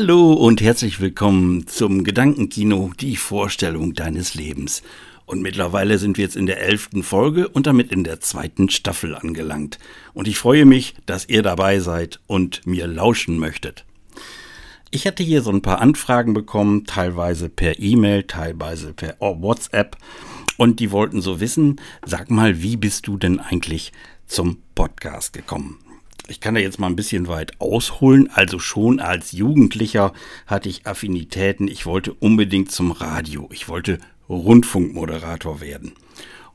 Hallo und herzlich willkommen zum Gedankenkino, die Vorstellung deines Lebens. Und mittlerweile sind wir jetzt in der elften Folge und damit in der zweiten Staffel angelangt. Und ich freue mich, dass ihr dabei seid und mir lauschen möchtet. Ich hatte hier so ein paar Anfragen bekommen, teilweise per E-Mail, teilweise per WhatsApp. Und die wollten so wissen, sag mal, wie bist du denn eigentlich zum Podcast gekommen? Ich kann da jetzt mal ein bisschen weit ausholen. Also schon als Jugendlicher hatte ich Affinitäten. Ich wollte unbedingt zum Radio. Ich wollte Rundfunkmoderator werden.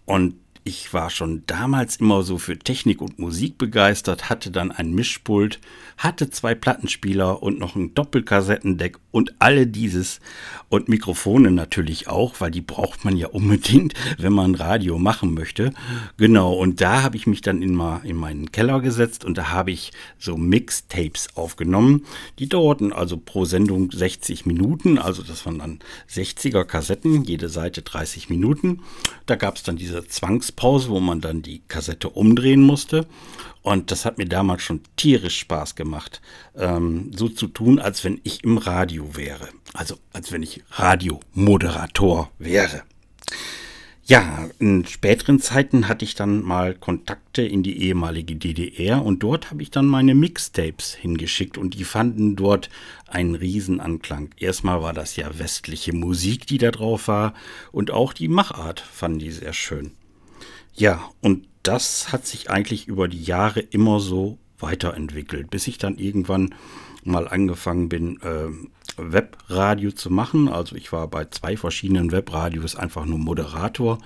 Und ich war schon damals immer so für Technik und Musik begeistert, hatte dann ein Mischpult, hatte zwei Plattenspieler und noch ein Doppelkassettendeck und alle dieses und Mikrofone natürlich auch, weil die braucht man ja unbedingt, wenn man Radio machen möchte. Genau, und da habe ich mich dann in, in meinen Keller gesetzt und da habe ich so Mixtapes aufgenommen. Die dauerten also pro Sendung 60 Minuten, also das waren dann 60er Kassetten, jede Seite 30 Minuten. Da gab es dann diese Zwangs Pause, wo man dann die Kassette umdrehen musste. Und das hat mir damals schon tierisch Spaß gemacht, ähm, so zu tun, als wenn ich im Radio wäre. Also als wenn ich Radiomoderator wäre. Ja, in späteren Zeiten hatte ich dann mal Kontakte in die ehemalige DDR und dort habe ich dann meine Mixtapes hingeschickt und die fanden dort einen Riesenanklang. Erstmal war das ja westliche Musik, die da drauf war und auch die Machart fanden die sehr schön. Ja, und das hat sich eigentlich über die Jahre immer so weiterentwickelt, bis ich dann irgendwann mal angefangen bin, äh, Webradio zu machen. Also ich war bei zwei verschiedenen Webradios einfach nur Moderator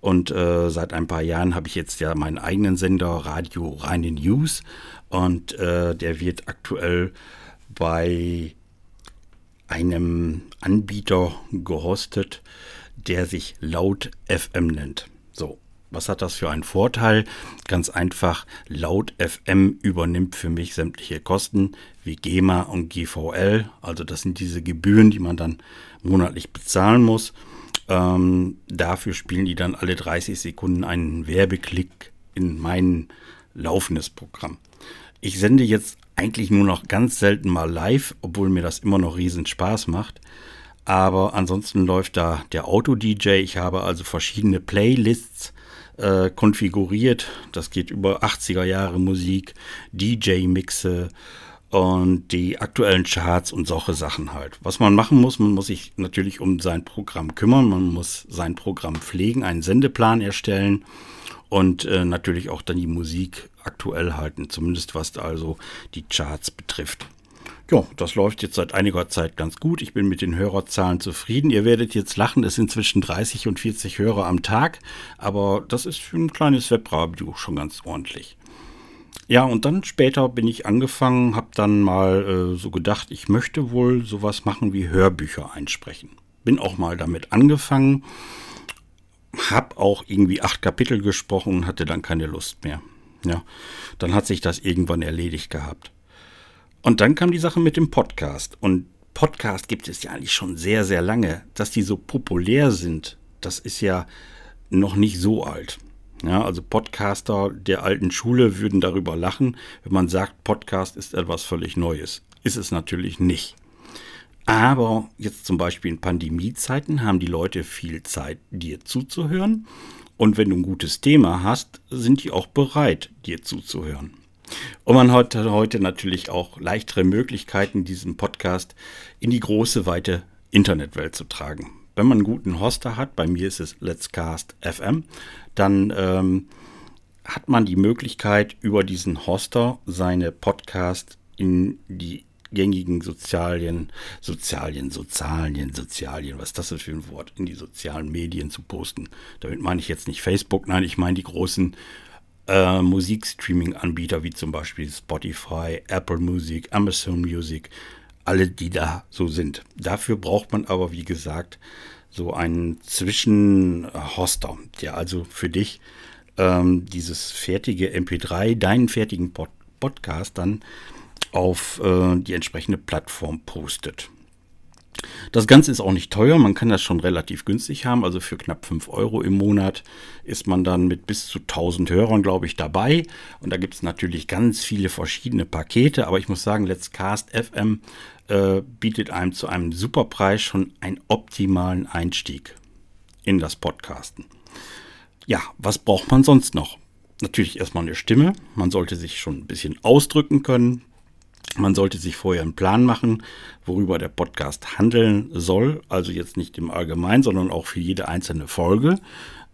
und äh, seit ein paar Jahren habe ich jetzt ja meinen eigenen Sender Radio Reine News und äh, der wird aktuell bei einem Anbieter gehostet, der sich Laut FM nennt. So, was hat das für einen Vorteil? Ganz einfach, laut FM übernimmt für mich sämtliche Kosten wie GEMA und GVL. Also das sind diese Gebühren, die man dann monatlich bezahlen muss. Ähm, dafür spielen die dann alle 30 Sekunden einen Werbeklick in mein laufendes Programm. Ich sende jetzt eigentlich nur noch ganz selten mal live, obwohl mir das immer noch riesen Spaß macht. Aber ansonsten läuft da der Auto-DJ. Ich habe also verschiedene Playlists äh, konfiguriert. Das geht über 80er Jahre Musik, DJ-Mixe und die aktuellen Charts und solche Sachen halt. Was man machen muss, man muss sich natürlich um sein Programm kümmern, man muss sein Programm pflegen, einen Sendeplan erstellen und äh, natürlich auch dann die Musik aktuell halten, zumindest was also die Charts betrifft. Ja, das läuft jetzt seit einiger Zeit ganz gut. Ich bin mit den Hörerzahlen zufrieden. Ihr werdet jetzt lachen, es sind zwischen 30 und 40 Hörer am Tag, aber das ist für ein kleines Webradio schon ganz ordentlich. Ja, und dann später bin ich angefangen, habe dann mal äh, so gedacht, ich möchte wohl sowas machen wie Hörbücher einsprechen. Bin auch mal damit angefangen, habe auch irgendwie acht Kapitel gesprochen und hatte dann keine Lust mehr. Ja, dann hat sich das irgendwann erledigt gehabt. Und dann kam die Sache mit dem Podcast. Und Podcast gibt es ja eigentlich schon sehr, sehr lange. Dass die so populär sind, das ist ja noch nicht so alt. Ja, also Podcaster der alten Schule würden darüber lachen, wenn man sagt, Podcast ist etwas völlig Neues. Ist es natürlich nicht. Aber jetzt zum Beispiel in Pandemiezeiten haben die Leute viel Zeit, dir zuzuhören. Und wenn du ein gutes Thema hast, sind die auch bereit, dir zuzuhören. Und man hat heute natürlich auch leichtere Möglichkeiten, diesen Podcast in die große, weite Internetwelt zu tragen. wenn man einen guten Hoster hat, bei mir ist es Let's Cast FM, dann ähm, hat man die Möglichkeit, über diesen Hoster seine Podcast in die gängigen Sozialien, Sozialien, Sozialien, Sozialien, was ist das für ein Wort, in die sozialen Medien zu posten. Damit meine ich jetzt nicht Facebook, nein, ich meine die großen äh, Musikstreaming-Anbieter wie zum Beispiel Spotify, Apple Music, Amazon Music, alle, die da so sind. Dafür braucht man aber, wie gesagt, so einen Zwischenhoster, der also für dich ähm, dieses fertige MP3, deinen fertigen Pod Podcast dann auf äh, die entsprechende Plattform postet. Das Ganze ist auch nicht teuer, man kann das schon relativ günstig haben. Also für knapp 5 Euro im Monat ist man dann mit bis zu 1000 Hörern, glaube ich, dabei. Und da gibt es natürlich ganz viele verschiedene Pakete. Aber ich muss sagen, Let's Cast FM äh, bietet einem zu einem super Preis schon einen optimalen Einstieg in das Podcasten. Ja, was braucht man sonst noch? Natürlich erstmal eine Stimme. Man sollte sich schon ein bisschen ausdrücken können. Man sollte sich vorher einen Plan machen, worüber der Podcast handeln soll. Also jetzt nicht im Allgemeinen, sondern auch für jede einzelne Folge.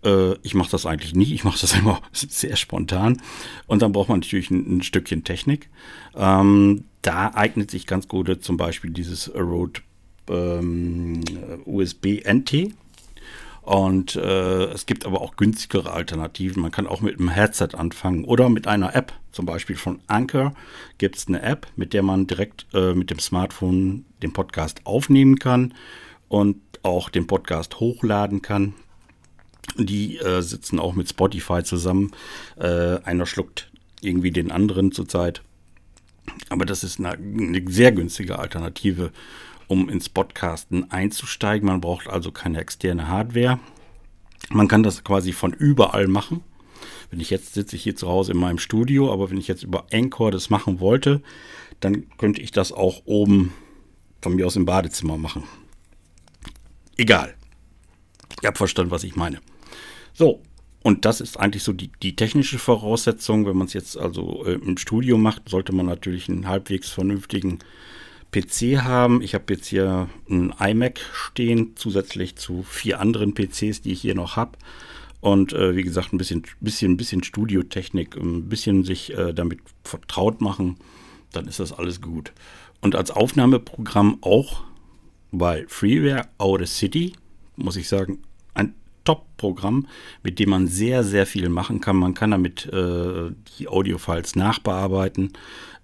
Äh, ich mache das eigentlich nie. Ich mache das immer sehr spontan. Und dann braucht man natürlich ein, ein Stückchen Technik. Ähm, da eignet sich ganz gut zum Beispiel dieses Rode ähm, USB-NT. Und äh, es gibt aber auch günstigere Alternativen. Man kann auch mit einem Headset anfangen oder mit einer App. Zum Beispiel von Anchor gibt es eine App, mit der man direkt äh, mit dem Smartphone den Podcast aufnehmen kann und auch den Podcast hochladen kann. Die äh, sitzen auch mit Spotify zusammen. Äh, einer schluckt irgendwie den anderen zurzeit. Aber das ist eine, eine sehr günstige Alternative um ins Podcasten einzusteigen. Man braucht also keine externe Hardware. Man kann das quasi von überall machen. Wenn ich jetzt sitze ich hier zu Hause in meinem Studio, aber wenn ich jetzt über Anchor das machen wollte, dann könnte ich das auch oben von mir aus im Badezimmer machen. Egal. Ihr habt verstanden, was ich meine. So, und das ist eigentlich so die, die technische Voraussetzung. Wenn man es jetzt also äh, im Studio macht, sollte man natürlich einen halbwegs vernünftigen PC haben. Ich habe jetzt hier ein iMac stehen, zusätzlich zu vier anderen PCs, die ich hier noch habe. Und äh, wie gesagt, ein bisschen, bisschen, bisschen Studiotechnik, ein bisschen sich äh, damit vertraut machen, dann ist das alles gut. Und als Aufnahmeprogramm auch bei Freeware Audacity, muss ich sagen, Top-Programm, mit dem man sehr, sehr viel machen kann. Man kann damit äh, die Audiofiles nachbearbeiten.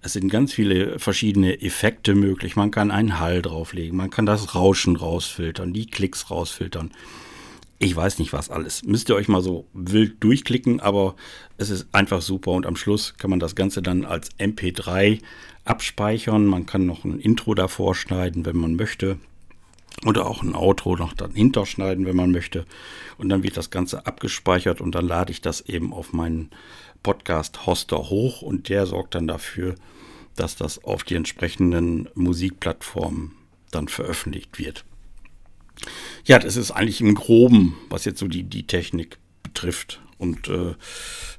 Es sind ganz viele verschiedene Effekte möglich. Man kann einen Hall drauflegen, man kann das Rauschen rausfiltern, die Klicks rausfiltern. Ich weiß nicht was alles. Müsst ihr euch mal so wild durchklicken, aber es ist einfach super und am Schluss kann man das Ganze dann als MP3 abspeichern. Man kann noch ein Intro davor schneiden, wenn man möchte. Oder auch ein Outro noch dann hinterschneiden, wenn man möchte. Und dann wird das Ganze abgespeichert und dann lade ich das eben auf meinen Podcast-Hoster hoch und der sorgt dann dafür, dass das auf die entsprechenden Musikplattformen dann veröffentlicht wird. Ja, das ist eigentlich im Groben, was jetzt so die, die Technik betrifft. Und äh,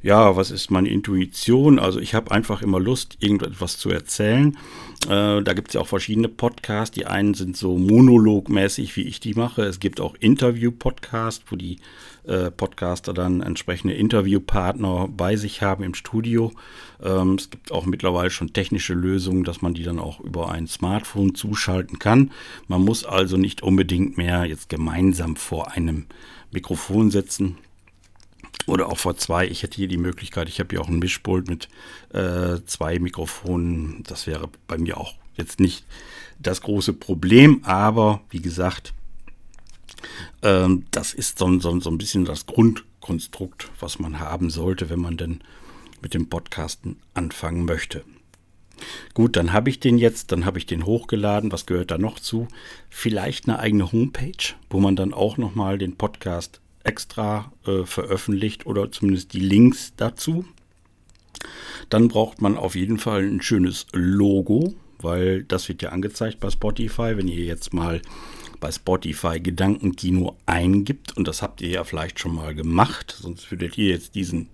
ja, was ist meine Intuition? Also ich habe einfach immer Lust, irgendetwas zu erzählen. Äh, da gibt es ja auch verschiedene Podcasts. Die einen sind so monologmäßig, wie ich die mache. Es gibt auch Interview-Podcasts, wo die äh, Podcaster dann entsprechende Interviewpartner bei sich haben im Studio. Ähm, es gibt auch mittlerweile schon technische Lösungen, dass man die dann auch über ein Smartphone zuschalten kann. Man muss also nicht unbedingt mehr jetzt gemeinsam vor einem Mikrofon sitzen. Oder auch vor zwei. Ich hätte hier die Möglichkeit, ich habe hier auch ein Mischpult mit äh, zwei Mikrofonen. Das wäre bei mir auch jetzt nicht das große Problem. Aber wie gesagt, ähm, das ist so, so, so ein bisschen das Grundkonstrukt, was man haben sollte, wenn man denn mit dem Podcasten anfangen möchte. Gut, dann habe ich den jetzt, dann habe ich den hochgeladen. Was gehört da noch zu? Vielleicht eine eigene Homepage, wo man dann auch nochmal den Podcast extra äh, veröffentlicht oder zumindest die Links dazu. Dann braucht man auf jeden Fall ein schönes Logo, weil das wird ja angezeigt bei Spotify. Wenn ihr jetzt mal bei Spotify Gedankenkino eingibt, und das habt ihr ja vielleicht schon mal gemacht, sonst würdet ihr jetzt diesen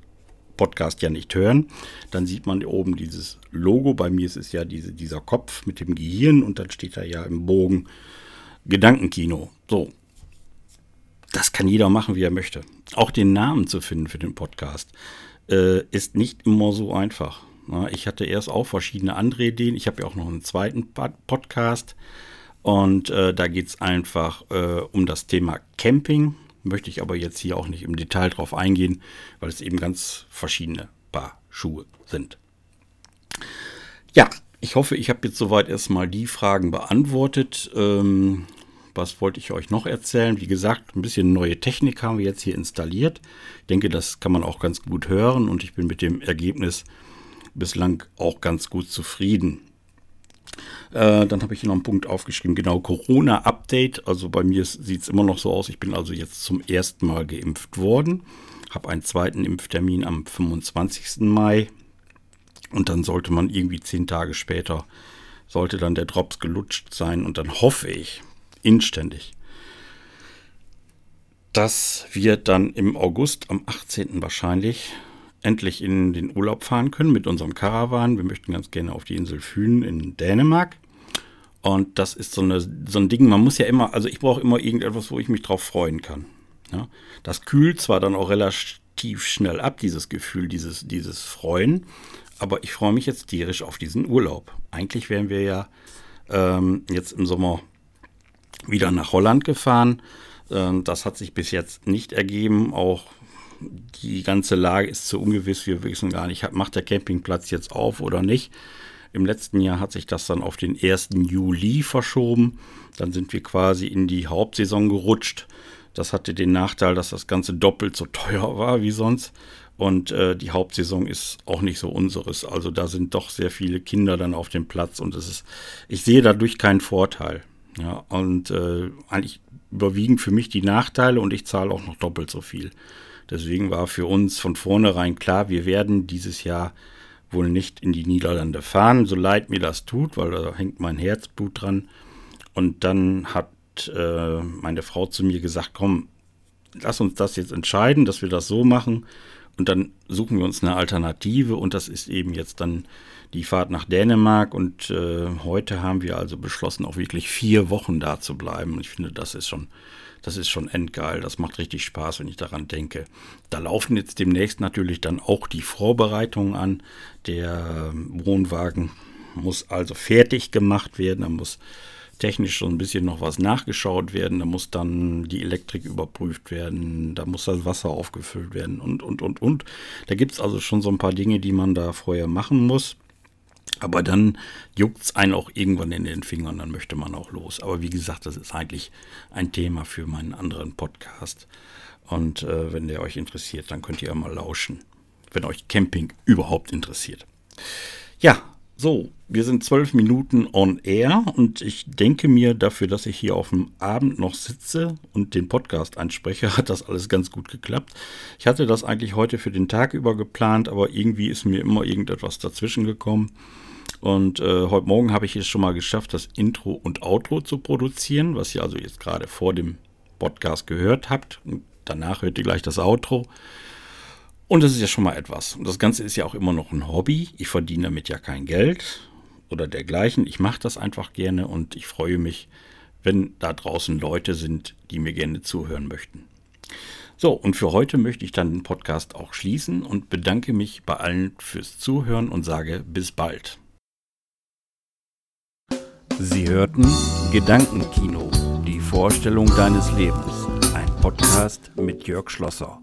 Podcast ja nicht hören, dann sieht man oben dieses Logo. Bei mir ist es ja diese, dieser Kopf mit dem Gehirn und dann steht da ja im Bogen Gedankenkino. So, das kann jeder machen, wie er möchte. Auch den Namen zu finden für den Podcast äh, ist nicht immer so einfach. Na, ich hatte erst auch verschiedene andere Ideen. Ich habe ja auch noch einen zweiten Podcast. Und äh, da geht es einfach äh, um das Thema Camping. Möchte ich aber jetzt hier auch nicht im Detail drauf eingehen, weil es eben ganz verschiedene Paar Schuhe sind. Ja, ich hoffe, ich habe jetzt soweit erstmal die Fragen beantwortet. Ähm, was wollte ich euch noch erzählen? Wie gesagt, ein bisschen neue Technik haben wir jetzt hier installiert. Ich denke, das kann man auch ganz gut hören und ich bin mit dem Ergebnis bislang auch ganz gut zufrieden. Äh, dann habe ich hier noch einen Punkt aufgeschrieben, genau Corona-Update. Also bei mir sieht es immer noch so aus, ich bin also jetzt zum ersten Mal geimpft worden, habe einen zweiten Impftermin am 25. Mai und dann sollte man irgendwie zehn Tage später, sollte dann der Drops gelutscht sein und dann hoffe ich, inständig, dass wir dann im August, am 18. wahrscheinlich, endlich in den Urlaub fahren können mit unserem Caravan. Wir möchten ganz gerne auf die Insel Fühlen in Dänemark. Und das ist so, eine, so ein Ding, man muss ja immer, also ich brauche immer irgendetwas, wo ich mich drauf freuen kann. Ja? Das kühlt zwar dann auch relativ schnell ab, dieses Gefühl, dieses, dieses Freuen, aber ich freue mich jetzt tierisch auf diesen Urlaub. Eigentlich wären wir ja ähm, jetzt im Sommer wieder nach Holland gefahren. Ähm, das hat sich bis jetzt nicht ergeben. Auch die ganze Lage ist zu ungewiss. Wir wissen gar nicht, macht der Campingplatz jetzt auf oder nicht. Im letzten Jahr hat sich das dann auf den 1. Juli verschoben. Dann sind wir quasi in die Hauptsaison gerutscht. Das hatte den Nachteil, dass das Ganze doppelt so teuer war wie sonst. Und äh, die Hauptsaison ist auch nicht so unseres. Also da sind doch sehr viele Kinder dann auf dem Platz und es ist, ich sehe dadurch keinen Vorteil. Ja, und äh, eigentlich überwiegen für mich die Nachteile und ich zahle auch noch doppelt so viel. Deswegen war für uns von vornherein klar, wir werden dieses Jahr wohl nicht in die Niederlande fahren, so leid mir das tut, weil da hängt mein Herzblut dran. Und dann hat äh, meine Frau zu mir gesagt, komm, lass uns das jetzt entscheiden, dass wir das so machen. Und dann suchen wir uns eine Alternative und das ist eben jetzt dann die Fahrt nach Dänemark und äh, heute haben wir also beschlossen, auch wirklich vier Wochen da zu bleiben. Ich finde, das ist schon, das ist schon endgeil. Das macht richtig Spaß, wenn ich daran denke. Da laufen jetzt demnächst natürlich dann auch die Vorbereitungen an. Der Wohnwagen muss also fertig gemacht werden. Da muss technisch so ein bisschen noch was nachgeschaut werden. Da muss dann die Elektrik überprüft werden. Da muss das Wasser aufgefüllt werden und, und, und, und. Da gibt es also schon so ein paar Dinge, die man da vorher machen muss. Aber dann juckt es einen auch irgendwann in den Fingern, dann möchte man auch los. Aber wie gesagt, das ist eigentlich ein Thema für meinen anderen Podcast. Und äh, wenn der euch interessiert, dann könnt ihr mal lauschen, wenn euch Camping überhaupt interessiert. Ja, so, wir sind zwölf Minuten on air und ich denke mir dafür, dass ich hier auf dem Abend noch sitze und den Podcast anspreche, hat das alles ganz gut geklappt. Ich hatte das eigentlich heute für den Tag über geplant, aber irgendwie ist mir immer irgendetwas dazwischen gekommen. Und äh, heute Morgen habe ich es schon mal geschafft, das Intro und Outro zu produzieren, was ihr also jetzt gerade vor dem Podcast gehört habt. Und danach hört ihr gleich das Outro. Und das ist ja schon mal etwas. Und das Ganze ist ja auch immer noch ein Hobby. Ich verdiene damit ja kein Geld oder dergleichen. Ich mache das einfach gerne und ich freue mich, wenn da draußen Leute sind, die mir gerne zuhören möchten. So, und für heute möchte ich dann den Podcast auch schließen und bedanke mich bei allen fürs Zuhören und sage bis bald. Sie hörten Gedankenkino, die Vorstellung deines Lebens. Ein Podcast mit Jörg Schlosser.